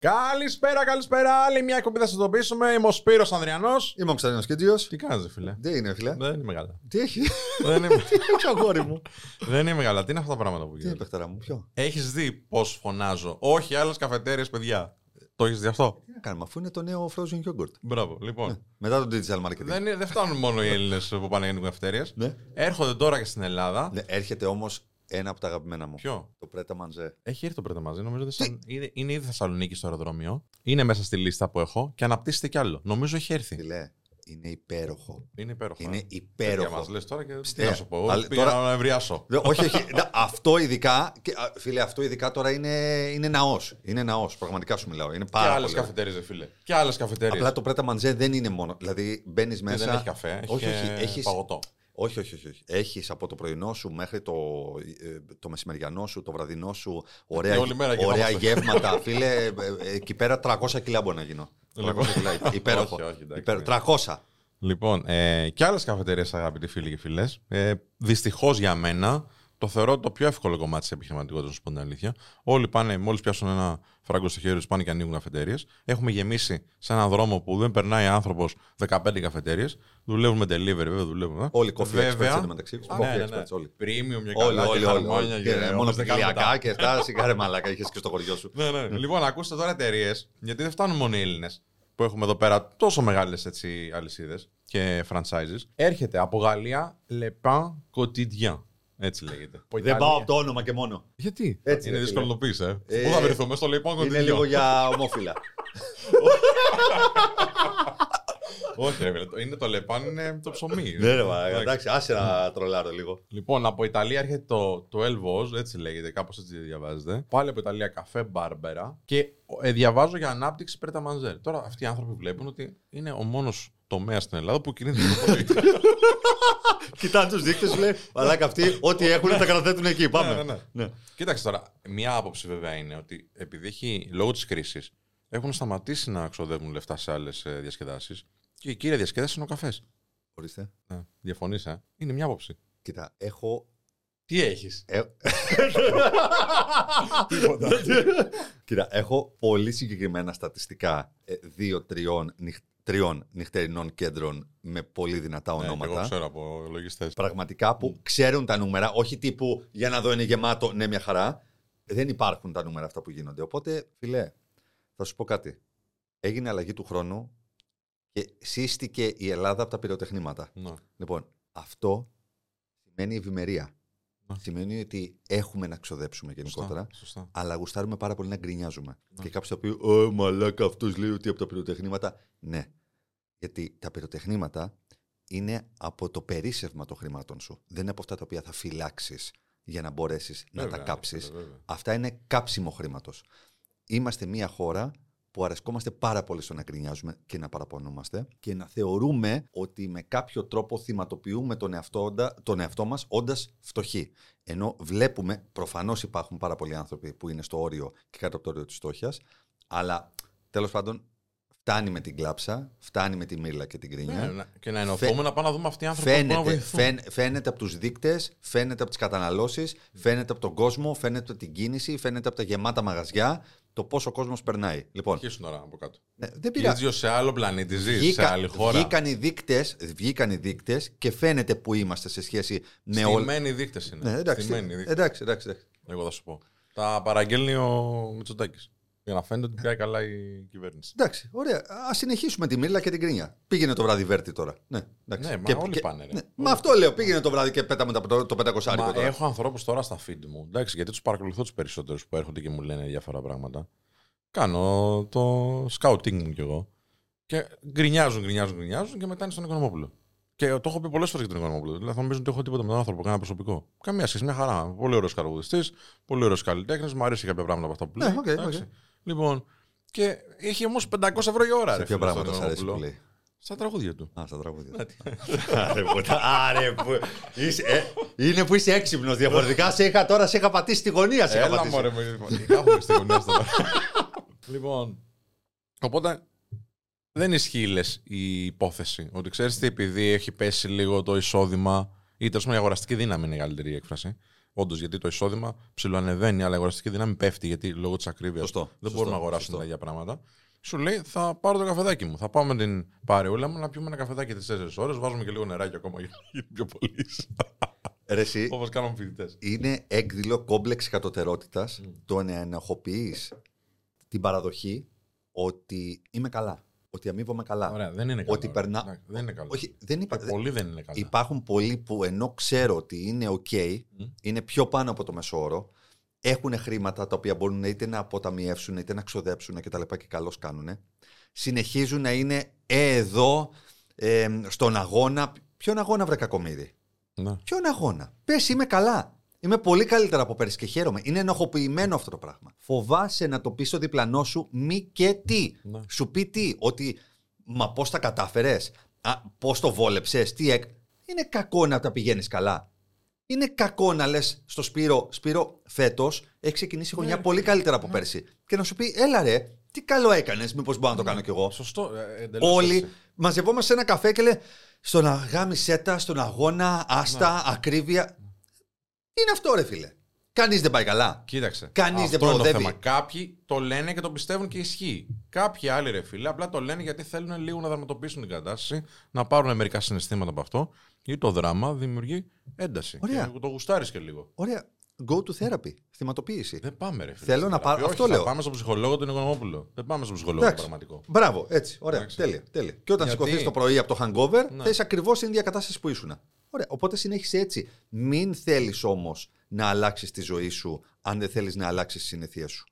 Καλησπέρα, καλησπέρα. Άλλη μια εκπομπή θα σας ειδοποιήσουμε. Είμαι ο Σπύρος Ανδριανός. Είμαι ο Κωνσταντίνο Κέντζιο. Τι κάνει, φίλε; Τι είναι, φίλε. Δεν είμαι καλά. Τι έχει; Δεν είμαι, Τι έχει, αγόρι μου; δεν είμαι καλά. Τι είναι αυτά τα πράγματα που Τι είναι, γίνονται; παιχταρά μου, ποιο; Έχεις δει πώς φωνάζω; Όχι άλλες καφετέρειες, παιδιά. Το έχεις δει αυτό; Τι να κάνουμε, αφού είναι το νέο frozen yogurt. Μπράβο. Λοιπόν, Μετά το digital marketing. δεν, είναι- δεν φτάνουν μόνο οι Έλληνες που πάνε για καφετέρειες. Ναι. Έρχονται τώρα και στην Ελλάδα. Ναι, έρχεται όμως ένα από τα αγαπημένα μου. Ποιο; Το Preta Manzé. Έχει έρθει το πρώτο μαζί. Νομίζω ότι σαν- είναι, είναι ήδη Θεσσαλονίκη στο αεροδρόμιο. Είναι μέσα στη λίστα που έχω και αναπτύσσεται κι άλλο. Νομίζω έχει έρθει. Φιλέ, είναι υπέροχο. Είναι υπέροχο. Είναι ε. υπέροχο. Μας λες τώρα και τι Ε, να σου πω. αλλά Πήγα τώρα- να ευριάσω. Δε- όχι, όχι. ναι, αυτό ειδικά. Και, α, φίλε, αυτό ειδικά τώρα είναι, είναι ναός. Είναι ναός. Πραγματικά σου μιλάω. Είναι Και πάρα άλλες πολύ. καφετέρειες, φίλε. Και άλλες καφετέρειες. Απλά το Preta Manzé δεν είναι μόνο. Δηλαδή μπαίνεις μέσα. δεν έχει καφέ. Έχει όχι, και όχι. Έχεις, παγωτό. Όχι, όχι, όχι, όχι. Έχεις από το πρωινό σου μέχρι το, ε, το μεσημεριανό σου, το βραδινό σου, ωραία, όλη μέρα εκεί ωραία θα είμαστε. γεύματα. Φίλε, ε, ε, εκεί πέρα 300 κιλά μπορεί να γίνω. 300 Λοιπόν. κιλά, υπέροχο. Όχι, όχι, εντάξει, Υπέρο- ναι. 300. Λοιπόν, ε, και άλλες καφετέρειες, αγαπητοί φίλοι και φίλες. Ε, Δυστυχώς για μένα, το θεωρώ το πιο εύκολο κομμάτι της επιχειρηματικότητας, να σου πω την αλήθεια. Όλοι πάνε, μόλις πιάσουν ένα φράγκο στο χέρι τους, πάνε και ανοίγουν καφετέρειες. Έχουμε γεμίσει σε έναν δρόμο που δεν περνάει άνθρωπος 15 καφετέρειες. Δουλεύουν με delivery, βέβαια δουλεύουν. ε. Όλοι coffee Βέβαια- experts εντωμεταξύ. Α, Coffee ναι, ναι, ναι. experts, όλοι. Premium και Όλοι, καλά όλοι, και όλοι. χαρμόνια όλοι. και Και όμως δεν κάνουμε Μονοπηλιακά τα- και αυτά. Σιγάρε μαλάκα, είχες και στο χωριό σου. Ναι, ναι. Λοιπόν, ακούστε τώρα εταιρείες, γιατί δεν φτάνουν μόνο οι Έλληνες που έχουμε εδώ πέρα τόσο μεγάλες αλυσίδες και franchises. Έρχεται από Γαλλία Le Pain Quotidien. Έτσι λέγεται. Δεν πάω από το όνομα και μόνο. Γιατί; Έτσι, είναι ρε, δύσκολο να φίλε. το πει, ε. Ε, Πού θα βρεθούμε, στο Le Pain Quotidien. Είναι λίγο για ομόφυλα. Όχι, ρε, φίλε, είναι το Le Pain, είναι το ψωμί. Ναι, ρε, μα, Εντάξει. εντάξει, άσε να τρολάρω λίγο. Λοιπόν, από Ιταλία έρχεται το, το Elvos, έτσι λέγεται, κάπως έτσι διαβάζεται. Πάλι από Ιταλία καφέ Μπάρμπερα. Και ε, διαβάζω για ανάπτυξη Πρέτα Μανζέρ. Τώρα αυτοί οι άνθρωποι βλέπουν ότι είναι ο μόνος τομέας στην Ελλάδα που κινείται το πολύ. Κοιτάνε τους δείκτες, λέει. Μαλάκα αυτοί, ό,τι έχουν τα καταθέτουν εκεί. Πάμε. Ναι, ναι, ναι. Κοίταξε τώρα, μία άποψη βέβαια είναι ότι επειδή έχει λόγω της κρίσης έχουν σταματήσει να ξοδεύουν λεφτά σε άλλες διασκεδάσεις και η κύρια διασκέδαση είναι ο καφές. Ορίστε. Ναι. Διαφωνείς, ε; Είναι μια άποψη. Κοίτα, έχω. Τι έχεις; ε, Κοίτα, έχω πολύ συγκεκριμένα στατιστικά ε, δύο-τριών νυχ- τριών νυχτερινών κέντρων με πολύ δυνατά Ναι, ονόματα. εγώ ξέρω από λογιστές. Πραγματικά που ξέρουν τα νούμερα, όχι τύπου για να δω είναι γεμάτο, ναι, μια χαρά. Δεν υπάρχουν τα νούμερα αυτά που γίνονται. Οπότε, φιλέ, θα σου πω κάτι. Έγινε αλλαγή του χρόνου και σύστηκε η Ελλάδα από τα πυροτεχνήματα. Ναι. Λοιπόν, αυτό σημαίνει ευημερία. Ναι. Σημαίνει ότι έχουμε να ξοδέψουμε γενικότερα, Σωστά, σωστά. αλλά γουστάρουμε πάρα πολύ να γκρινιάζουμε. Ναι. Και κάποιο θα πει: Ω, μαλάκα, αυτός λέει ότι από τα πυροτεχνήματα. Ναι. Γιατί τα πυροτεχνήματα είναι από το περίσσευμα των χρημάτων σου. Δεν είναι από αυτά τα οποία θα φυλάξεις για να μπορέσεις να Βέβαια, τα κάψεις. βέβαια, βέβαια. Αυτά είναι κάψιμο χρήματος. Είμαστε μια χώρα που αρεσκόμαστε πάρα πολύ στο να γκρινιάζουμε και να παραπονούμαστε και να θεωρούμε ότι με κάποιο τρόπο θυματοποιούμε τον εαυτό, τον εαυτό μας όντας φτωχοί. Ενώ βλέπουμε, προφανώς υπάρχουν πάρα πολλοί άνθρωποι που είναι στο όριο και κάτω από το όριο της φτώχειας, αλλά τέλος πάντων φτάνει με την κλάψα, φτάνει με τη μύρλα και την κρίνια. Ναι, ναι. Και να ενωθούμε να πάμε να δούμε αυτοί οι άνθρωποι που μπορούν να Φαίνεται, βοηθούν. φαίν- φαίνεται από τους δείκτες, φαίνεται από τις καταναλώσεις, φαίνεται από τον κόσμο, φαίνεται από την κίνηση, φαίνεται από τα γεμάτα μαγαζιά, το πόσο ο κόσμος περνάει. Λοιπόν, Αρχίσουν τώρα από κάτω. ναι, δεν πειράζει. Κίτζιο σε άλλο πλανήτη ζει, σε Βγήκα- άλλη χώρα. Βγήκαν οι δείκτες, βγήκαν οι δείκτες και φαίνεται που είμαστε σε σχέση με όλα. Στημένοι δείκτες είναι. Ναι, εντάξει, Στημένοι δείκτες. εντάξει, εντάξει, εντάξει. Εγώ θα σου πω. Τα παραγγέλνει ο Μητσοτάκης. Για να φαίνεται ότι πιάει καλά η κυβέρνηση. Εντάξει, ωραία. Α συνεχίσουμε τη μίρλα και την γκρίνια. Πήγαινε το βράδυ Βέρτη τώρα. Ναι, εντάξει. Ναι, μα Και- όλοι και- πάνε, ρε. Ναι, Όλοι Μα αυτό λέω. Πήγαινε το βράδυ και πέτα με τα- το, το πεντακοσάρικο Μα τώρα. έχω ανθρώπους τώρα στα feed μου. Εντάξει, γιατί τους παρακολουθώ τους περισσότερους που έρχονται και μου λένε διάφορα πράγματα. Κάνω το scouting μου κι εγώ. Και γκρινιάζουν, γκρινιάζουν, γκρινιάζουν και μετά είναι στον Οικονομόπουλο. Και το έχω πει πολλές φορές για τον Οικονομόπουλο. Δηλαδή θα νομίζουν ότι έχω τίποτα με τον άνθρωπο, κανένα προσωπικό. Καμία σχέση, μια χαρά. Πολύ ωραίος τραγουδιστής, πολύ ωραίος καλλιτέχνης. Μου αρέσει κάποια πράγματα από αυτά που λέει. Ναι, οκ, εντάξει. Οκ. Λοιπόν, και έχει όμως 500 ευρώ η ώρα. Σε ρε, ποια φίλε, πράγματα στον σα αρέσει Οικονομόπουλο. που λέει. Στα τραγούδια του. Α, στα τραγούδια. Ναι, τι- Άρε, που τα- Άρε, που. Είσαι, ε, είναι που είσαι έξυπνος. Διαφορετικά σε είχα τώρα, σε είχα πατήσει τη γωνία. Σε είχα Έλα πατήσει. μωρέ, μου Κάθομαι στη γωνία τώρα; Λοιπόν, οπότε δεν ισχύει λες η υπόθεση. Ότι ξέρεις τι, επειδή έχει πέσει λίγο το εισόδημα ή τέλος πάντων η αγοραστική δύναμη είναι η καλύτερη έκφραση. Όντως, γιατί το εισόδημα ψηλοανεβαίνει, αλλά η αγοραστική δύναμη πέφτει γιατί λόγω της ακρίβειας Σωστό. δεν Σωστό. μπορούμε να αγοράσουμε Σωστό. τα ίδια πράγματα. Σου λέει, θα πάρω το καφεδάκι μου. Θα πάω με την παρεούλα μου να πιούμε ένα καφεδάκι τι 4 ώρες. Βάζουμε και λίγο νεράκι ακόμα για να γίνει πιο πολύς. Ρε εσύ, Όπως κάνουν φοιτητές. είναι έκδηλο κόμπλεξ κατωτερότητα Mm. το να ενοχοποιείς την παραδοχή ότι είμαι καλά. Ότι αμείβομαι καλά. Ωραία, δεν είναι καλό. Ότι περνά- Εντάξει, Δεν είναι καλό. Όχι, δεν είπα. Και πολλοί δεν είναι καλά. Υπάρχουν πολλοί που ενώ ξέρω ότι είναι OK, Μμ. είναι πιο πάνω από το μεσόωρο, έχουν χρήματα τα οποία μπορούν είτε να αποταμιεύσουν είτε να ξοδέψουν και τα λοιπά και καλώς κάνουν. Συνεχίζουν να είναι ε, εδώ, ε, στον αγώνα. Ποιον αγώνα βρε κακομίδι. Ναι. Ποιον αγώνα; Πες είμαι καλά. Είμαι πολύ καλύτερα από πέρυσι και χαίρομαι. Είναι ενοχοποιημένο αυτό το πράγμα. Φοβάσαι να το πεις στο διπλανό σου μη και τι. Ναι. Σου πει τι, ότι μα πώς τα κατάφερες, πώς το βόλεψες, τι έκ. Είναι κακό να τα πηγαίνεις καλά. Είναι κακό να λες στο Σπύρο, Σπύρο, φέτος έχει ξεκινήσει η χρονιά Ναι. πολύ καλύτερα από Ναι. πέρσι. Και να σου πει, έλα ρε, τι καλό έκανες, μήπως μπορώ να το κάνω κι εγώ. Σωστό. ε, εντελώς Όλοι έτσι. μαζευόμαστε σε ένα καφέ και λέει στον αγάμι σέτα, στον αγώνα, άστα, Ναι. ακρίβεια. Τι είναι αυτό, ρε φίλε. Κανείς δεν πάει καλά. Κοίταξε. Κανείς αυτό δεν είναι το προοδεύει. θέμα. Κάποιοι το λένε και το πιστεύουν και ισχύει. Κάποιοι άλλοι ρε φίλε απλά το λένε γιατί θέλουν λίγο να δραματοποιήσουν την κατάσταση, να πάρουν μερικά συναισθήματα από αυτό. Γιατί το δράμα δημιουργεί ένταση. Ωραία. Και το γουστάρεις και λίγο. Ωραία. Go to therapy. Θυματοποίηση. Δεν πάμε, ρε φίλε. Θέλω στην να θεραπεία. πάρω- Όχι, αυτό θα λέω. Πάμε στον ψυχολόγο του Νικονομόπουλο. Δεν πάμε στον ψυχολόγο Εντάξει. το πραγματικό. Μπράβο, έτσι. Ωραία. Εντάξει. Τέλεια, τέλεια. Και όταν Γιατί- σηκωθείς το πρωί από το hangover, Ναι. θα είσαι ακριβώς στην ίδια κατάσταση που ήσουν. Ωραία. Οπότε συνέχισε έτσι. Μην θέλεις όμως να αλλάξεις τη ζωή σου αν δεν θέλεις να αλλάξεις τις συνήθειέ σου.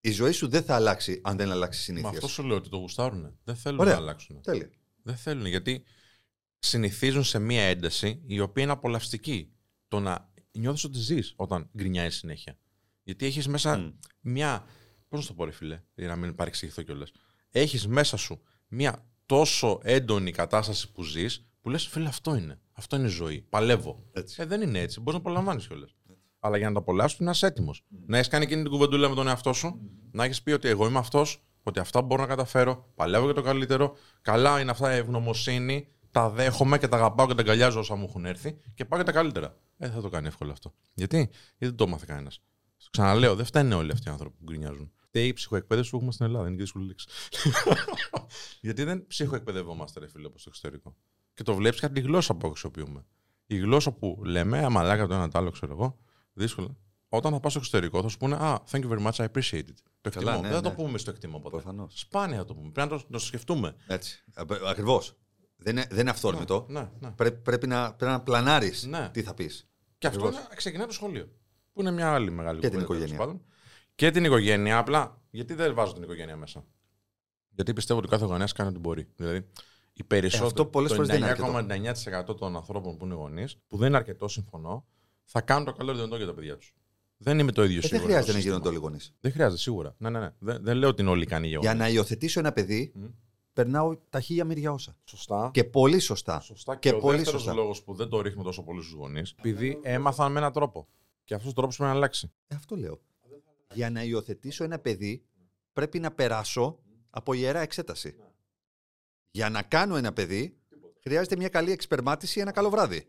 Η ζωή σου δεν θα αλλάξει αν δεν αλλάξεις Μα συνήθειε. αυτό σου λέω ότι το γουστάρουν. Δεν θέλουν Ωραία. να αλλάξουν. Τέλεια. Δεν θέλουν γιατί συνηθίζουν σε μία ένταση η οποία είναι απολαυστική. Το να νιώθεις ότι ζεις όταν γκρινιάζει συνέχεια. Γιατί έχεις μέσα Μμ. μια. Πώς να το πω, ρε φίλε, για να μην παρεξηγηθώ κιόλας. Έχεις μέσα σου μια τόσο έντονη κατάσταση που ζεις που λες, φίλε, αυτό είναι. Αυτό είναι η ζωή. Παλεύω. Έτσι. Ε, δεν είναι έτσι. Μπορείς να απολαμβάνεις κιόλας. Αλλά για να το απολαύσεις, να είσαι έτοιμος. Να έχεις κάνει εκείνη την κουβεντούλα με τον εαυτό σου, να έχεις πει ότι εγώ είμαι αυτός, ότι αυτά μπορώ να καταφέρω, παλεύω για το καλύτερο. Καλά είναι αυτά η ευγνωμοσύνη, τα δέχομαι και τα αγαπάω και τα αγκαλιάζω όσα μου έχουν έρθει και πάω για τα καλύτερα. Ε, δεν θα το κάνει εύκολο αυτό. Γιατί, Γιατί δεν το έμαθε κανένας. Ξαναλέω, δεν φταίνουν όλοι αυτοί οι άνθρωποι που γκρινιάζουν. Φταίει η ψυχοεκπαίδευση που έχουμε στην Ελλάδα. Είναι και δύσκολη λέξη. Γιατί δεν ψυχοεκπαιδευόμαστε, ρε φίλε, όπως στο εξωτερικό. Και το βλέπεις κάτι τη γλώσσα που χρησιμοποιούμε. Η γλώσσα που λέμε, αμαλάκα το ένα το άλλο, ξέρω εγώ, δύσκολο. Όταν θα πα στο εξωτερικό θα σου πούνε Α, thank you very much, I appreciate it. Το εκτιμώ. ναι, δεν θα ναι. το πούμε στο εκτιμώ ποτέ. Προφανώς. Σπάνια θα το πούμε. Πρέπει να το, να το σκεφτούμε. Έτσι. Ακριβώς. Δεν είναι, δεν είναι αυθόρμητο. Ναι, ναι. Πρέπει, πρέπει να, πρέπει να πλανάρεις Ναι. τι θα πεις. Και αυτό Ακριβώς. είναι- ξεκινάει το σχολείο. Που είναι μια άλλη μεγάλη Και την κουβέντα, οικογένεια. τέλος πάντων. Και την οικογένεια. Απλά γιατί δεν βάζω την οικογένεια μέσα; Γιατί πιστεύω ότι κάθε γονέας κάνει ό,τι μπορεί. Δηλαδή, οι περισσότεροι. Ε, αυτό πολλές το φορές δεν είναι 99,9% των ανθρώπων που είναι γονείς, που δεν είναι αρκετό, συμφωνώ, θα κάνουν το καλό δυνατό για τα παιδιά τους. Δεν είμαι το ίδιο Ε, δεν σίγουρο. χρειάζεται στο να σύστημα. γίνονται όλοι γονείς. Δεν χρειάζεται, σίγουρα. Ναι, ναι, ναι. Δεν, δεν λέω ότι είναι όλοι ικανοί για Για γονείς. να υιοθετήσω ένα παιδί, Μμ. περνάω τα χίλια μύρια όσα. Σωστά. Και πολύ σωστά. Σωστά. Και Και, ο πολύ δεύτερος σωστά. λόγος που δεν το ρίχνουμε τόσο πολύ στους γονείς, επειδή έμαθαν με έναν τρόπο. Και αυτός ο τρόπος πρέπει να αλλάξει. Ε, αυτό λέω. Για να υιοθετήσω ένα παιδί, πρέπει να περάσω από ιερά εξέταση. Για να κάνω ένα παιδί, χρειάζεται μια καλή εξπερμάτιση ένα καλό βράδυ.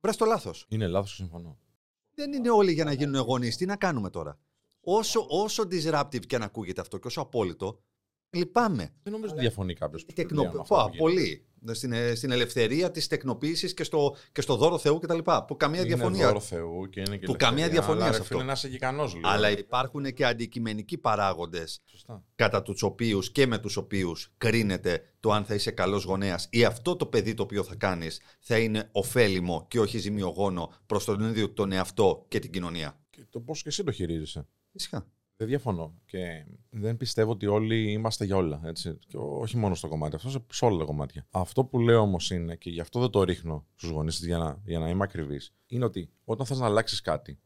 Βρες το λάθος. Είναι λάθος, συμφωνώ. Δεν είναι όλοι για να γίνουν γονεί. Τι να κάνουμε τώρα; Όσο, όσο disruptive και αν ακούγεται αυτό και όσο απόλυτο, λυπάμαι. Δεν νομίζω ότι διαφωνεί κάποιος. Τεκνο... Πω, πολύ. Στην, ε, στην ελευθερία της τεκνοποίησης και στο, και στο δώρο Θεού κτλ. Που καμία Είναι διαφωνία. δώρο Θεού και είναι και Που ελευθερία, καμία διαφωνία αλλά, σε ρε αυτό. Φίλε, να είσαι ικανός λίγο. Αλλά υπάρχουν και αντικειμενικοί παράγοντες Σωστά. κατά τους οποίους και με τους οποίους κρίνεται το αν θα είσαι καλός γονέας ή αυτό το παιδί το οποίο θα κάνεις θα είναι ωφέλιμο και όχι ζημιογόνο προς τον ίδιο τον εαυτό και την κοινωνία. Και το πώς και εσύ το χειρίζεσαι. Φυσικά. Δεν διαφωνώ. Και δεν πιστεύω ότι όλοι είμαστε για όλα. Έτσι. Και όχι μόνο στο κομμάτι αυτό, σε- σε όλα τα κομμάτια. Αυτό που λέω όμως είναι, και γι' αυτό δεν το ρίχνω στους γονείς για να, για να είμαι ακριβής, είναι ότι όταν θες να αλλάξεις κάτι,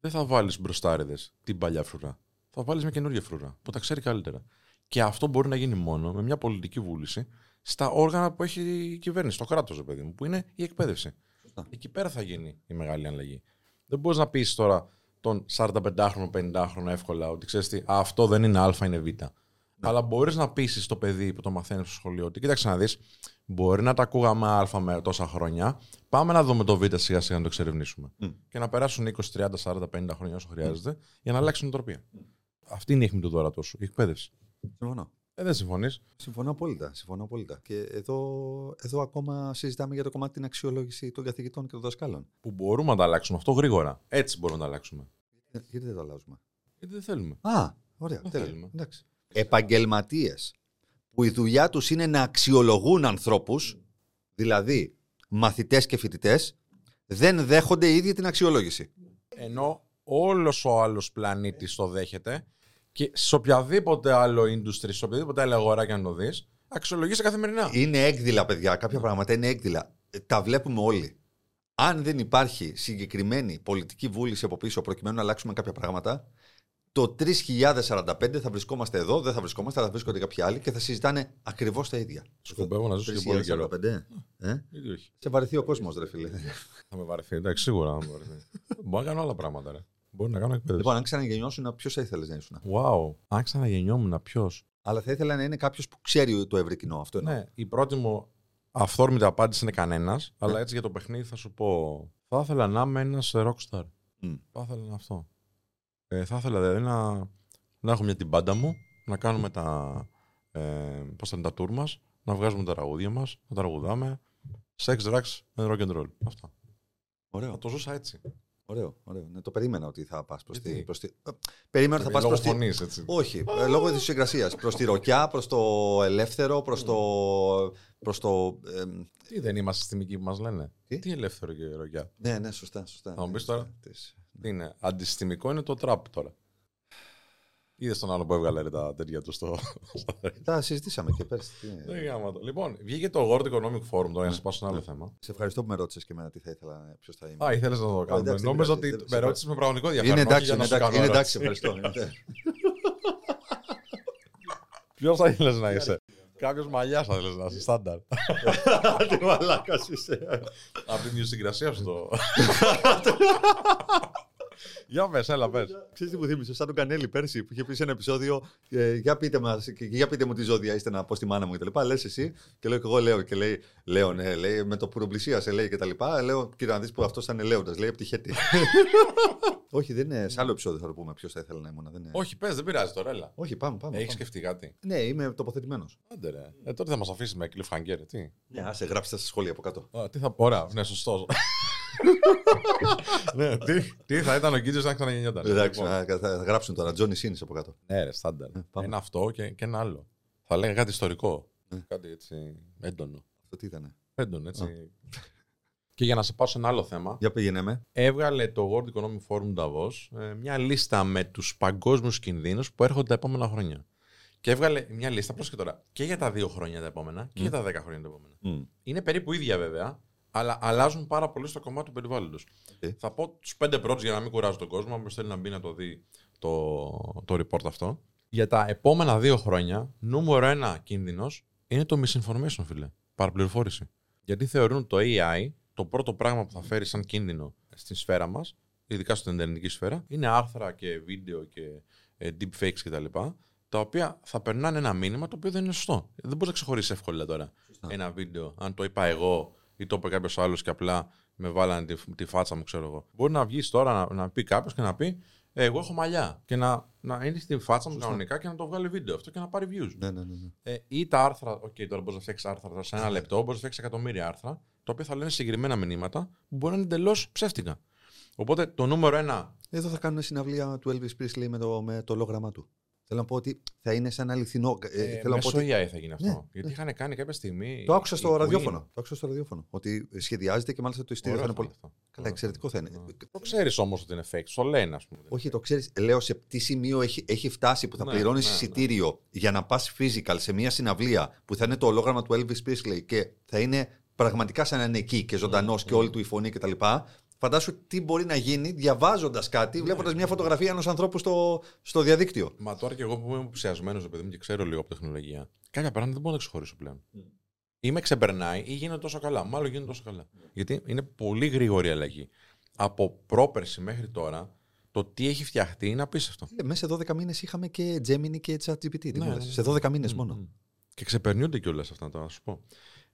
δεν θα βάλεις μπροστάριδες την παλιά φρουρά. Θα βάλεις μια καινούργια φρουρά που τα ξέρει καλύτερα. Και αυτό μπορεί να γίνει μόνο με μια πολιτική βούληση στα όργανα που έχει η κυβέρνηση, το κράτος, ρε παιδί μου, που είναι η εκπαίδευση. Σωστά. Εκεί πέρα θα γίνει η μεγάλη αλλαγή. Δεν μπορείς να πεις τώρα τον 45χρονο, 50χρονο εύκολα ότι ξέρεις τι, αυτό δεν είναι Α, είναι Β. Αλλά μπορείς να πείσεις το παιδί που το μαθαίνεις στο σχολείο ότι κοίταξε να δεις, μπορεί να τα ακούγαμε Α με τόσα χρόνια. Πάμε να δούμε το Β σιγά σιγά να το εξερευνήσουμε. Μμ. Και να περάσουν 20, 30, 40, 50 χρόνια όσο χρειάζεται για να αλλάξει η νοοτροπία. Αυτή είναι η αιχμή του δόρατο σου, η εκπαίδευση. Συμφωνώ. Ε, δεν συμφωνείς. Συμφωνώ απόλυτα. Συμφωνώ απόλυτα. Και εδώ, εδώ ακόμα συζητάμε για το κομμάτι την αξιολόγηση των καθηγητών και των δασκάλων. Που μπορούμε να τα αλλάξουμε αυτό γρήγορα. Έτσι μπορούμε να τα αλλάξουμε. Ε, Γιατί δεν το αλλάζουμε; Γιατί δεν θέλουμε. Α, ωραία. Δεν τέλεια. θέλουμε. Εντάξει. Επαγγελματίες που η δουλειά τους είναι να αξιολογούν ανθρώπους, δηλαδή μαθητές και φοιτητές, δεν δέχονται οι ίδιοι την αξιολόγηση. Ενώ όλος ο άλλος πλανήτης το δέχεται και σε οποιαδήποτε άλλο industry, σε οποιαδήποτε άλλη αγορά και αν το δεις, αξιολογήσει καθημερινά. Είναι έκδηλα, παιδιά. Κάποια πράγματα είναι έκδηλα. Ε, Τα βλέπουμε όλοι. Αν δεν υπάρχει συγκεκριμένη πολιτική βούληση από πίσω προκειμένου να αλλάξουμε κάποια πράγματα, το 3045 θα βρισκόμαστε εδώ, δεν θα βρισκόμαστε, θα βρίσκονται κάποιοι άλλοι και θα συζητάνε ακριβώς τα ίδια. Σκοπεύω να ζήσω και πολύ καιρό. 3045. Ε; Γιατί όχι. Σε βαρεθεί ο κόσμος, ρε φίλε. Θα με βαρεθεί, εντάξει, σίγουρα θα με βαρεθεί. Μπορεί να κάνω άλλα πράγματα, ρε. Μπορεί να κάνω εκπαίδευση. λοιπόν, αν ξαναγεννιώσουν, ποιος θα ήθελες να ήσουν; Wow. Αν ξαναγεννιόμουν, ποιος; Αλλά θα ήθελα να είναι κάποιος που ξέρει το ευρύ κοινό. Αυτό εννοώ. Ναι, η πρώτη μου αυθόρμητη απάντηση είναι κανένας, αλλά έτσι για το παιχνίδι θα σου πω. Θα ήθελα να είμαι ένας rockstar. Μμ. Θα ήθελα να αυτό. Ε, θα ήθελα δηλαδή να, να έχω μια την πάντα μου, να κάνουμε τα, ε, πώς θα είναι τα tour μας, να βγάζουμε τα τραγούδια μας, να τραγουδάμε. Sex, drugs and rock and roll. Αυτά. Ωραίο. Θα το ζούσα έτσι. Ωραίο, ωραίο. Ναι, το περίμενα ότι θα πας προς Γιατί; τη. Προς τη... Ε, Περίμενα ότι θα πας Λόγω προς τη. φωνής, έτσι. Όχι, ε, λόγω της συγκρασίας. Προς τη ροκιά, προς το ελεύθερο, προς το. Προς το εμ, Τι δεν είμαστε συστημικοί που μας λένε; Τι; Τι ελεύθερο και ρογιά. ναι, ναι, σωστά. σωστά. Θα μου Ναι, πεις τώρα. της- Τι είναι. Αντισυστημικό είναι το trap τώρα. Είδες τον άλλο που έβγαλε ρε, τα τέτοια του στο. Τα συζητήσαμε και πέρσι. τι είναι. Δεν γάμα το. Λοιπόν, βγήκε το World Economic Forum τώρα για να σας πάω σε ένα άλλο θέμα. Σε ευχαριστώ που με ρώτησες και εμένα τι θα ήθελα, ποιος θα είμαι. Α, ήθελες να το κάνουμε. εντάξει, Νόμιζα εντάξει, ότι δεν- με ρώτησες με πραγματικό ενδιαφέρον. είναι εντάξει, όχι για είναι να σου εντάξει, κάνω είναι εντάξει, ερώτηση. ευχαριστώ. Ποιος θα ήθελες να είσαι; Κάποιος μαλλιάς θα ήθελες να είσαι, στάνταρ. Τι μαλάκας είσαι. Από την ιδιοσυγκρασία σου το. Για πες, έλα πες. Ξέρεις τι μου θύμισε, σαν τον Κανέλη πέρσι που είχε πει σε ένα επεισόδιο ε, για, πείτε μας, και, για πείτε μου τι ζώδια είστε να πω στη μάνα μου κτλ. Λες εσύ και λέω και εγώ λέω και λέει, λέω ναι, λέει με το που πλησίασε λέει κτλ. Λέω κύριε να δεις που αυτός ήταν λέοντας, λέει από τη χέτη. Όχι, δεν είναι. Σε άλλο επεισόδιο θα το πούμε ποιος θα ήθελε να ήμουν. Δεν είναι. Όχι, πες, δεν πειράζει τώρα, έλα. Όχι, πάμε. πάμε, Έχεις πάμε. σκεφτεί κάτι; Ναι, είμαι τοποθετημένος. Άντε ρε. Ε, τότε θα μας αφήσεις με cliffhanger, τι; Ναι, άσε, γράψτε στα σχόλια από κάτω. Α, τι θα πω, ωραία, ναι, σωστό. ναι, τι, τι θα ήταν ο Κίτζο να ξαναγεννιόταν. Εντάξει, Λοιπόν. θα, θα γράψουν τώρα. Τζόνι Σίνης από κάτω. Ναι, ρε, στάνταρ. πάμε. Ένα αυτό και, και ένα άλλο. Θα λέγα κάτι ιστορικό. Ναι. Κάτι έτσι έντονο. Αυτό τι ήταν. Έντονο, έτσι. και για να σε πάω σε ένα άλλο θέμα, Για πήγαινε με. έβγαλε το World Economic Forum Davos ε, μια λίστα με τους παγκόσμιους κινδύνους που έρχονται τα επόμενα χρόνια. Και έβγαλε μια λίστα, πρόσεχε τώρα, και για τα δύο χρόνια τα επόμενα και για τα δέκα χρόνια τα επόμενα. Είναι περίπου ίδια βέβαια, αλλά αλλάζουν πάρα πολύ στο κομμάτι του περιβάλλοντος. Οκ. Θα πω τους πέντε πρώτους για να μην κουράζω τον κόσμο. Αν θέλει να μπει να το δει το, το report αυτό. Για τα επόμενα δύο χρόνια, νούμερο ένα κίνδυνος είναι το misinformation, φίλε. Παραπληροφόρηση. Γιατί θεωρούν το AI το πρώτο πράγμα που θα φέρει σαν κίνδυνο στην σφαίρα μας, ειδικά στην ιντερνετική σφαίρα, είναι άρθρα και βίντεο και ε, deepfakes κτλ. Τα οποία θα περνάνε ένα μήνυμα το οποίο δεν είναι σωστό. Δεν μπορείς να ξεχωρίσεις εύκολα τώρα ένα βίντεο, αν το είπα εγώ ή το είπε κάποιος άλλος και απλά με βάλανε τη, τη φάτσα μου, ξέρω εγώ. Μπορεί να βγεις τώρα να, να πει κάποιος και να πει «Ε, Εγώ έχω μαλλιά. Και να, να είναι στη φάτσα μου κανονικά και να το βγάλει βίντεο αυτό και να πάρει views. Ναι, ναι, ναι. ναι. Ε, ή τα άρθρα, οκ, τώρα μπορείς να φτιάξεις άρθρα τώρα σε ένα λεπτό, μπορείς να φτιάξεις εκατομμύρια άρθρα, τα οποία θα λένε συγκεκριμένα μηνύματα που μπορεί να είναι εντελώς ψεύτικα. Οπότε το νούμερο ένα. Εδώ θα κάνουν συναυλία του Elvis Presley με το, με το λόγραμμά του. Θέλω να πω ότι θα είναι σαν αληθινό. Ε, Ε, θέλω να πω μέσω ότι... AI θα γίνει αυτό. Ναι, Γιατί είχαν κάνει κάποια στιγμή. Το άκουσα η στο Queen. ραδιόφωνο. Το άκουσα στο ραδιόφωνο. Ότι σχεδιάζεται και μάλιστα το ειστήριο θα Ωραίο είναι θα πολύ. είναι αυτό. Καλά, εξαιρετικό θα είναι. Ναι. Το ξέρεις όμως ότι είναι fake. Στο λένε, ας πούμε. Όχι, το ξέρεις. Λέω σε τι σημείο έχει, έχει φτάσει που θα Ναι, πληρώνεις ναι, ναι. εισιτήριο για να πας physical σε μια συναυλία που θα είναι το ολόγραμμα του Elvis Presley και θα είναι πραγματικά σαν να είναι εκεί και ζωντανός και όλη του η φωνή κτλ. Φαντάσου τι μπορεί να γίνει διαβάζοντας κάτι, Ναι. βλέποντας μια φωτογραφία ενός ανθρώπου στο, στο διαδίκτυο. Μα τώρα και εγώ που είμαι υποψιασμένο, παιδί μου, και ξέρω λίγο από τεχνολογία, κάποια πράγματα δεν μπορώ να τα ξεχωρίσω πλέον. Ή με ξεπερνάει ή γίνεται τόσο καλά. Μάλλον γίνεται τόσο καλά. Γιατί είναι πολύ γρήγορη η αλλαγή. Από πρόπερση μέχρι τώρα, το τι έχει φτιαχτεί είναι απίστευτο. Ε, μέσα σε 12 μήνες είχαμε και Gemini και ChatGPT. τι Ναι, μου λες. ναι, Σε 12 μήνες Μμ, μόνο. μμ. Και ξεπερνιούνται κιόλας αυτά, θα σου πω.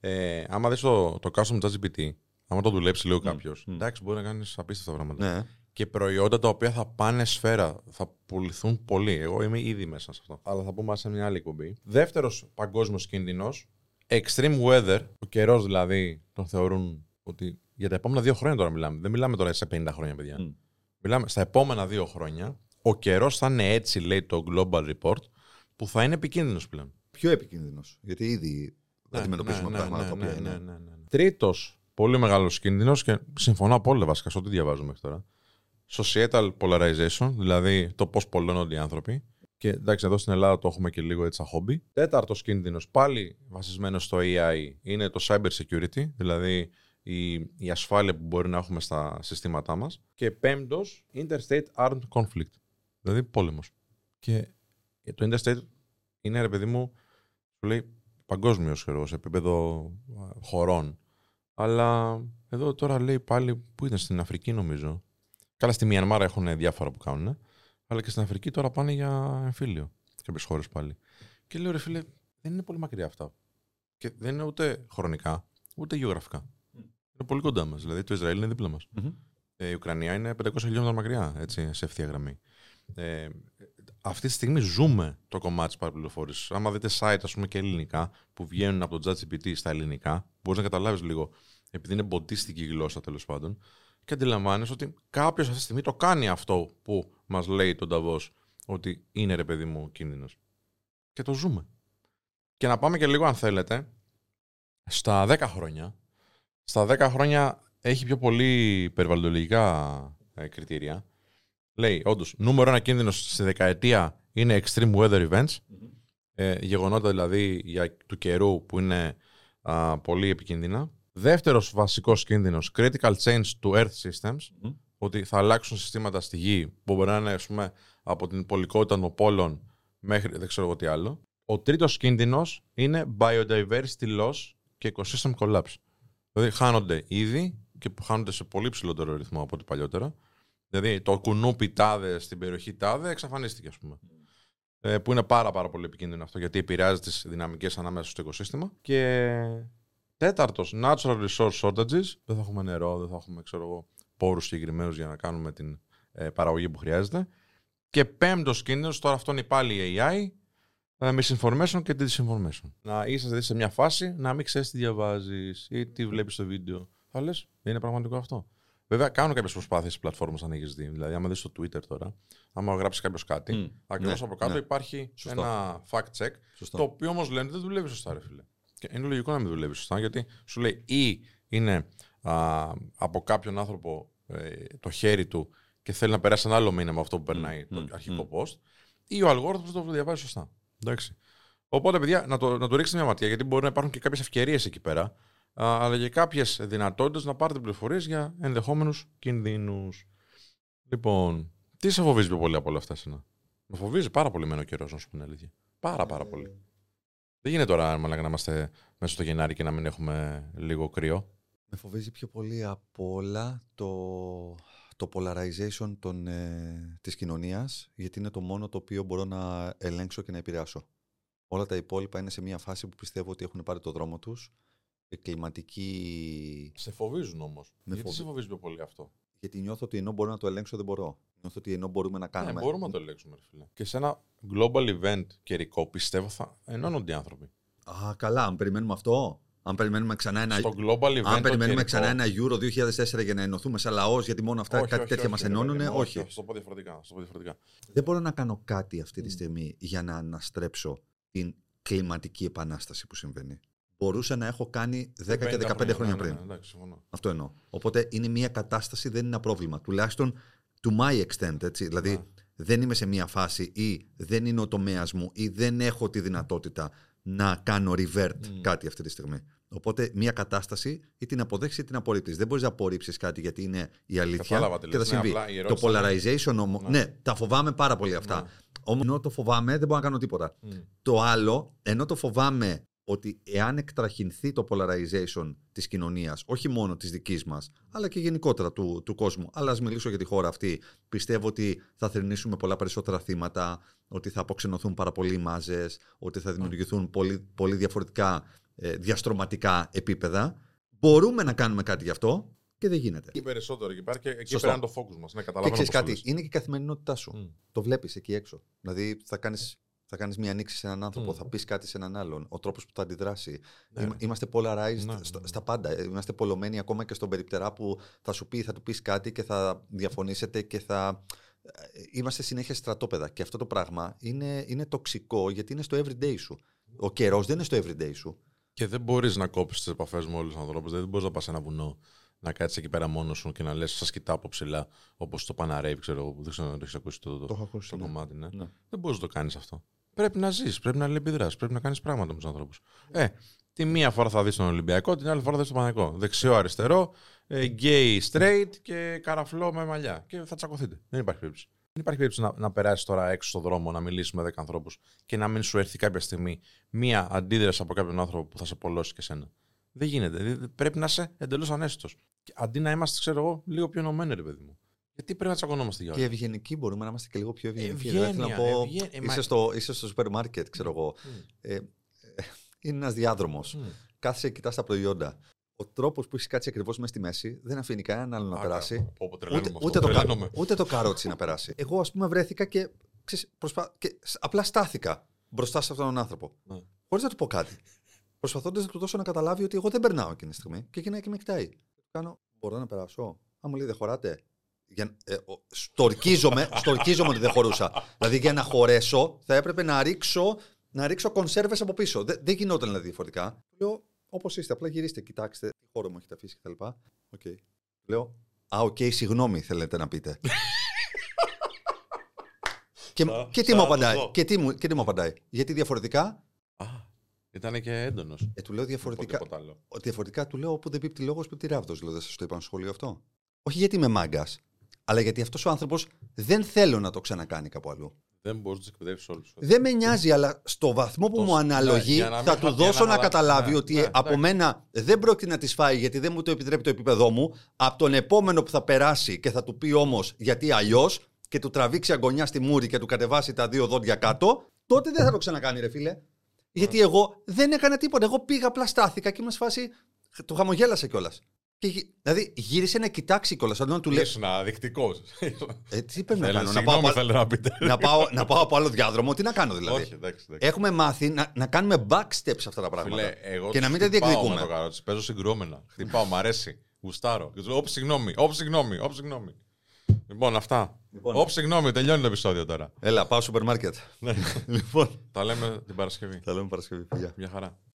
Ε, άμα δεις το, το custom ChatGPT, άμα το δουλέψει λίγο κάποιος, μμ. εντάξει, μπορεί να κάνεις απίστευτα πράγματα. Ναι. Και προϊόντα τα οποία θα πάνε σφαίρα, θα πουληθούν πολύ. Εγώ είμαι ήδη μέσα σε αυτό. Αλλά θα πούμε σε μια άλλη εκπομπή. Δεύτερος παγκόσμιος κίνδυνος, extreme weather. Ο καιρός δηλαδή τον θεωρούν ότι για τα επόμενα δύο χρόνια τώρα μιλάμε. Δεν μιλάμε τώρα σε 50 χρόνια, παιδιά. Μμ. Μιλάμε στα επόμενα δύο χρόνια. Ο καιρός θα είναι έτσι, λέει το Global Report, που θα είναι επικίνδυνος πλέον. Πιο επικίνδυνος. Γιατί ήδη αντιμετωπίζουμε πράγματα τα οποία ναι, είναι. ναι, ναι, ναι. Τρίτος πολύ μεγάλος κίνδυνος και συμφωνώ απόλυτα βασικά σε ό,τι διαβάζουμε μέχρι τώρα. Societal polarization, δηλαδή το πώς πολλώνονται οι άνθρωποι. Και εντάξει, εδώ στην Ελλάδα το έχουμε και λίγο έτσι σαν χόμπι. Τέταρτος κίνδυνος, πάλι βασισμένο στο AI, είναι το cyber security, δηλαδή η, η ασφάλεια που μπορεί να έχουμε στα συστήματά μας. Και πέμπτος, interstate armed conflict, δηλαδή πόλεμος. Και το interstate είναι, ρε παιδί μου, σου λέει παγκόσμιος σε επίπεδο α, χωρών. Αλλά εδώ τώρα λέει πάλι που ήταν στην Αφρική νομίζω. Καλά, στη Μιανμάρα έχουν διάφορα που κάνουν. Αλλά και στην Αφρική τώρα πάνε για εμφύλιο. Κάποιες χώρες πάλι. Και λέω ρε φίλε, δεν είναι πολύ μακριά αυτά. Και δεν είναι ούτε χρονικά, ούτε γεωγραφικά. Είναι πολύ κοντά μας. Δηλαδή το Ισραήλ είναι δίπλα μας. Μμμ. Ε, η Ουκρανία είναι 500 χιλιόμετρα μακριά, έτσι, σε ευθεία γραμμή. Ε, αυτή τη στιγμή ζούμε το κομμάτι της παραπληροφόρησης. Άμα δείτε site, ας πούμε, και ελληνικά, που βγαίνουν από το ChatGPT στα ελληνικά, μπορείς να καταλάβεις λίγο, επειδή είναι μποτίστικη η γλώσσα τέλος πάντων, και αντιλαμβάνεσαι ότι κάποιος αυτή τη στιγμή το κάνει αυτό που μας λέει τον Ταβό, ότι είναι ρε παιδί μου κίνδυνος. Και το ζούμε. Και να πάμε και λίγο, αν θέλετε, στα 10 χρόνια. Στα 10 χρόνια έχει πιο πολύ περιβαλλοντολογικά ε, κριτήρια. Λέει, όντως, νούμερο ένα κίνδυνος στη δεκαετία είναι extreme weather events. Ε, γεγονότα δηλαδή για, του καιρού που είναι α, πολύ επικίνδυνα. Δεύτερος βασικός κίνδυνος, critical change to earth systems. Μμμ. Ότι θα αλλάξουν συστήματα στη γη που μπορεί να είναι ας πούμε, από την πολικότητα των πόλων μέχρι δεν ξέρω εγώ τι άλλο. Ο τρίτος κίνδυνος είναι biodiversity loss και ecosystem collapse. Δηλαδή χάνονται ήδη και που χάνονται σε πολύ ψηλότερο ρυθμό από ό,τι παλιότερα. Δηλαδή το κουνούπι τάδε στην περιοχή τάδε εξαφανίστηκε, ας πούμε. Ε, που είναι πάρα, πάρα πολύ επικίνδυνο αυτό γιατί επηρεάζει τις δυναμικές ανάμεσα στο οικοσύστημα. Και τέταρτος, natural resource shortages. Δεν θα έχουμε νερό, δεν θα έχουμε ξέρω εγώ, πόρους συγκεκριμένους για να κάνουμε την ε, παραγωγή που χρειάζεται. Και πέμπτος κίνδυνος, τώρα αυτό είναι πάλι η AI, ε, misinformation και disinformation. Να είσαι δηλαδή σε μια φάση να μην ξέρεις τι διαβάζεις ή τι βλέπεις στο βίντεο. Θα λες, είναι πραγματικό αυτό. Βέβαια, κάνουν κάποιες προσπάθειες στις πλατφόρμες αν έχει δει. Δηλαδή, άμα δεις στο Twitter τώρα, άμα γράψεις κάποιος κάτι, Μμ, ακριβώς ναι, από κάτω ναι. υπάρχει Σωστό. ένα fact check. Σωστό. Το οποίο όμως λένε ότι δεν δουλεύει σωστά, ρε φίλε. Και είναι λογικό να μην δουλεύει σωστά, γιατί σου λέει ή είναι α, από κάποιον άνθρωπο ε, το χέρι του και θέλει να περάσει ένα άλλο μήνυμα από αυτό που περνάει μμ, το αρχικό μμ. post, ή ο αλγόριθμος το διαβάζει σωστά. Εντάξει. Οπότε, παιδιά, να το, να το ρίξετε μια ματιά, γιατί μπορεί να υπάρχουν και κάποιες ευκαιρίες εκεί πέρα, α, αλλά και κάποιες δυνατότητες να πάρετε πληροφορίες για ενδεχόμενους κινδύνους. Λοιπόν, τι σε φοβίζει πιο πολύ από όλα αυτά, εσένα. Με φοβίζει πάρα πολύ μένω καιρός, να σου πω την αλήθεια. Πάρα, πάρα πολύ. Δεν γίνεται τώρα μαλάκα, να είμαστε μέσα στο Γενάρη και να μην έχουμε λίγο κρύο. Με φοβίζει πιο πολύ από όλα το, το polarization των, ε, της κοινωνίας, γιατί είναι το μόνο το οποίο μπορώ να ελέγξω και να επηρεάσω. Όλα τα υπόλοιπα είναι σε μια φάση που πιστεύω ότι έχουν πάρει το δρόμο τους. Η κλιματική... Σε φοβίζουν όμως. Με Γιατί φοβι- σε φοβίζει πιο πολύ αυτό; Γιατί νιώθω ότι ενώ μπορώ να το ελέγξω δεν μπορώ. Νιώθω ότι ενώ μπορούμε να κάνουμε... Ναι, μπορούμε να το ελέγξουμε, ρε φίλε. Και σε ένα global event καιρικό πιστεύω θα ενώνονται οι άνθρωποι. Α, καλά, αν περιμένουμε αυτό. Αν περιμένουμε ξανά ένα... Στο global event. Αν το περιμένουμε καιρικό- ξανά ένα Euro 2004 για να ενωθούμε σαν λαός, γιατί μόνο αυτά Όχι, κάτι όχι, τέτοια όχι, μας ρε ενώνουν, παιδί μου, όχι. Θα το πω διαφορετικά. θα το πω διαφορετικά. Δεν μπορώ να κάνω κάτι αυτή τη στιγμή για να αναστρέψω την κλιματική επανάσταση που συμβαίνει. Μπορούσα να έχω κάνει 10 και 15 χρόνια, ναι, ναι, πριν. ναι, εντάξει, συμφωνώ. Αυτό εννοώ. Οπότε είναι μια κατάσταση, δεν είναι ένα πρόβλημα. Τουλάχιστον to my extent, έτσι. Δηλαδή Ναι. δεν είμαι σε μια φάση ή δεν είναι ο τομέας μου ή δεν έχω τη δυνατότητα να κάνω revert Μμ. κάτι αυτή τη στιγμή. Οπότε μια κατάσταση ή την αποδέξεις ή την απορρίπτεις. Δεν μπορείς να απορρίψεις κάτι γιατί είναι η αλήθεια Κατάλαβα τι και θα λες. Ναι, συμβεί. απλά η το ερώτηση polarization όμω. Ναι. Ναι. τα φοβάμαι πάρα πολύ αυτά. Ναι. Όμως ενώ το φοβάμαι δεν μπορώ να κάνω τίποτα. Μμ. Το άλλο, ενώ το φοβάμαι ότι εάν εκτραχυνθεί το polarization της κοινωνίας, όχι μόνο της δικής μας, αλλά και γενικότερα του, του κόσμου, αλλά ας μιλήσω για τη χώρα αυτή, πιστεύω ότι θα θρυνήσουμε πολλά περισσότερα θύματα, ότι θα αποξενωθούν πάρα πολλοί μάζες, ότι θα δημιουργηθούν πολύ, πολύ διαφορετικά ε, διαστρωματικά επίπεδα. Μπορούμε να κάνουμε κάτι γι' αυτό και δεν γίνεται. Και περισσότερο εκεί πέρα και εκεί Σωστό. πέρα είναι το focus μας. Ναι, Και καταλαβαίνω ξέρεις πώς το κάτι, λες. είναι και η καθημερινότητά σου. Μμ. Το βλέπεις εκεί έξω. Δηλαδή θα κάνεις θα κάνεις μια ανοίξη σε έναν άνθρωπο, Μμ. θα πεις κάτι σε έναν άλλον, ο τρόπος που θα αντιδράσει. Ναι. Είμα- Είμαστε polarized Ναι, στα, ναι. στα πάντα. Ε, Είμαστε πολλωμένοι ακόμα και στον περιπτερά που θα σου πει, θα του πεις κάτι και θα διαφωνήσετε και θα. ε, Είμαστε συνέχεια στρατόπεδα. Και αυτό το πράγμα είναι, είναι τοξικό γιατί είναι στο everyday σου. Ο καιρός δεν είναι στο everyday σου. Και δεν μπορείς να κόψεις τις επαφές με όλους τους ανθρώπους. Δεν μπορείς να πας σε ένα βουνό να κάτσεις εκεί πέρα μόνος σου και να λες: Σας κοιτάω από ψηλά, όπως το Παναρέιβ, ξέρω εγώ, που δεν ξέρω αν το έχεις ακούσει το, το, έχω ακούσει. το κομμάτι. Ναι. Ναι. Δεν μπορείς να το κάνεις αυτό. Πρέπει να ζεις, πρέπει να αλληλεπιδράσει, πρέπει να κάνεις πράγματα με τους ανθρώπους. Ε, τη μία φορά θα δεις τον Ολυμπιακό, την άλλη φορά θα δεις τον Παναγικό. Δεξιό, αριστερό, ε, gay, straight και καραφλό με μαλλιά. Και θα τσακωθείτε. Δεν υπάρχει περίπτωση. Δεν υπάρχει περίπτωση να, να περάσεις τώρα έξω στον δρόμο, να μιλήσεις με 10 ανθρώπους και να μην σου έρθει κάποια στιγμή μία αντίδραση από κάποιον άνθρωπο που θα σε πολλώσει και σένα. Δεν γίνεται. Δηλαδή, πρέπει να είσαι εντελώς ανέστητος. Αντί να είμαστε, ξέρω εγώ, λίγο πιο ενωμένοι, ρε παιδί μου. Γιατί πρέπει να τσακωνόμαστε για όλα. Και ευγενικοί μπορούμε να είμαστε και λίγο πιο ευγενικοί. Ευγένεια, Δηλαδή, θέλω να πω, ευγένεια. Ε, μα- είσαι, στο, είσαι στο σούπερ μάρκετ, ξέρω εγώ. Ε, ε, είναι ένας διάδρομος. Μμ. Κάθεσαι και κοιτάς τα προϊόντα. Ο τρόπος που έχεις κάτσει ακριβώς μέσα στη μέση δεν αφήνει κανέναν άλλο να Α, περάσει. κα- πω, πω, τρελαίνομαι Ούτε, αυτό, ούτε, το, κα- τρελαίνομαι. ούτε το καρότσι να περάσει. Εγώ, ας πούμε, βρέθηκα και, ξέρεις, προσπα... και σ- απλά στάθηκα μπροστά σε αυτόν τον άνθρωπο. Ναι. Χωρίς να του πω κάτι. Προσπαθώντας να του δώσω να καταλάβει ότι εγώ δεν περνάω εκείνη τη στιγμή. Και εκείνα και με κοιτάει. Κάνω, μπορώ να περάσω; Αν μου λέει δεν χωράτε. Για, ε, ο- στορκίζομαι, στορκίζομαι ότι δεν χωρούσα. δηλαδή για να χωρέσω θα έπρεπε να ρίξω, να ρίξω κονσέρβες από πίσω. Δεν, δεν γινόταν δηλαδή διαφορετικά. Λέω, όπως είστε, απλά γυρίστε, κοιτάξτε τι χώρο μου έχετε αφήσει κτλ. Οκ. Λέω, Α, οκ, συγγνώμη θέλετε να πείτε. και, Θα- και, τι θα μου το απαντάει, δω. και, τι μου, και τι μου απαντάει. Γιατί διαφορετικά, Α, ήταν και έντονος. ε, του λέω διαφορετικά. άλλο. Διαφορετικά του λέω όπου δεν πίπτει λόγος, πίπτει ράβδος. Λέω, δεν σας το είπα στο σχολείο αυτό. Όχι γιατί είμαι μάγκας, αλλά γιατί αυτός ο άνθρωπος δεν θέλω να το ξανακάνει κάπου αλλού. Δεν μπορείς να τους εκπαιδεύσεις όλους. Δεν με νοιάζει, αλλά στο βαθμό που Το- μου αναλογεί, ναι, για να μην θα χα- του για δώσω να να, αλλάξει. καταλάβει Ναι, ότι ναι, από εντάξει. μένα δεν πρόκειται να τη φάει γιατί δεν μου το επιτρέπει το επίπεδό μου. Από τον επόμενο που θα περάσει και θα του πει όμως γιατί αλλιώς και του τραβήξει αγωνιά στη μούρη και του κατεβάσει τα δύο δόντια κάτω, τότε δεν θα το ξανακάνει, ρε φίλε. Γιατί εγώ δεν έκανα τίποτα. Εγώ πήγα, απλά στάθηκα και είμαι σε φάση. Του χαμογέλασε κιόλας. Δηλαδή γύρισε να κοιτάξει κιόλας. Αντί να του λέει. Ήσουν αδεικτικό. Ε, τι πρέπει να κάνω, να πάω, Συγγνώμη, από- θέλω να πείτε. να, πάω, να πάω από άλλο διάδρομο, τι να κάνω δηλαδή; Όχι, εντάξει. εντάξει. Έχουμε μάθει να, να κάνουμε backsteps σε αυτά τα πράγματα. Φίλε, εγώ και να τους μην τα χτυπάω διεκδικούμε. με το καρότσι. Παίζω συγκρούμενα. Χτυπάω, μ' αρέσει. Γουστάρω. Και του λέω, Όπ, συγγνώμη, όπ, συγγνώμη, όπ, συγγνώμη. Λοιπόν, αυτά. Λοιπόν. Όπ, συγγνώμη, τελειώνει το επεισόδιο τώρα. Έλα, πάω στο σούπερ μάρκετ. Ναι. λοιπόν, Τα λέμε την Παρασκευή. θα λέμε Παρασκευή. Φιλιά. Μια χαρά.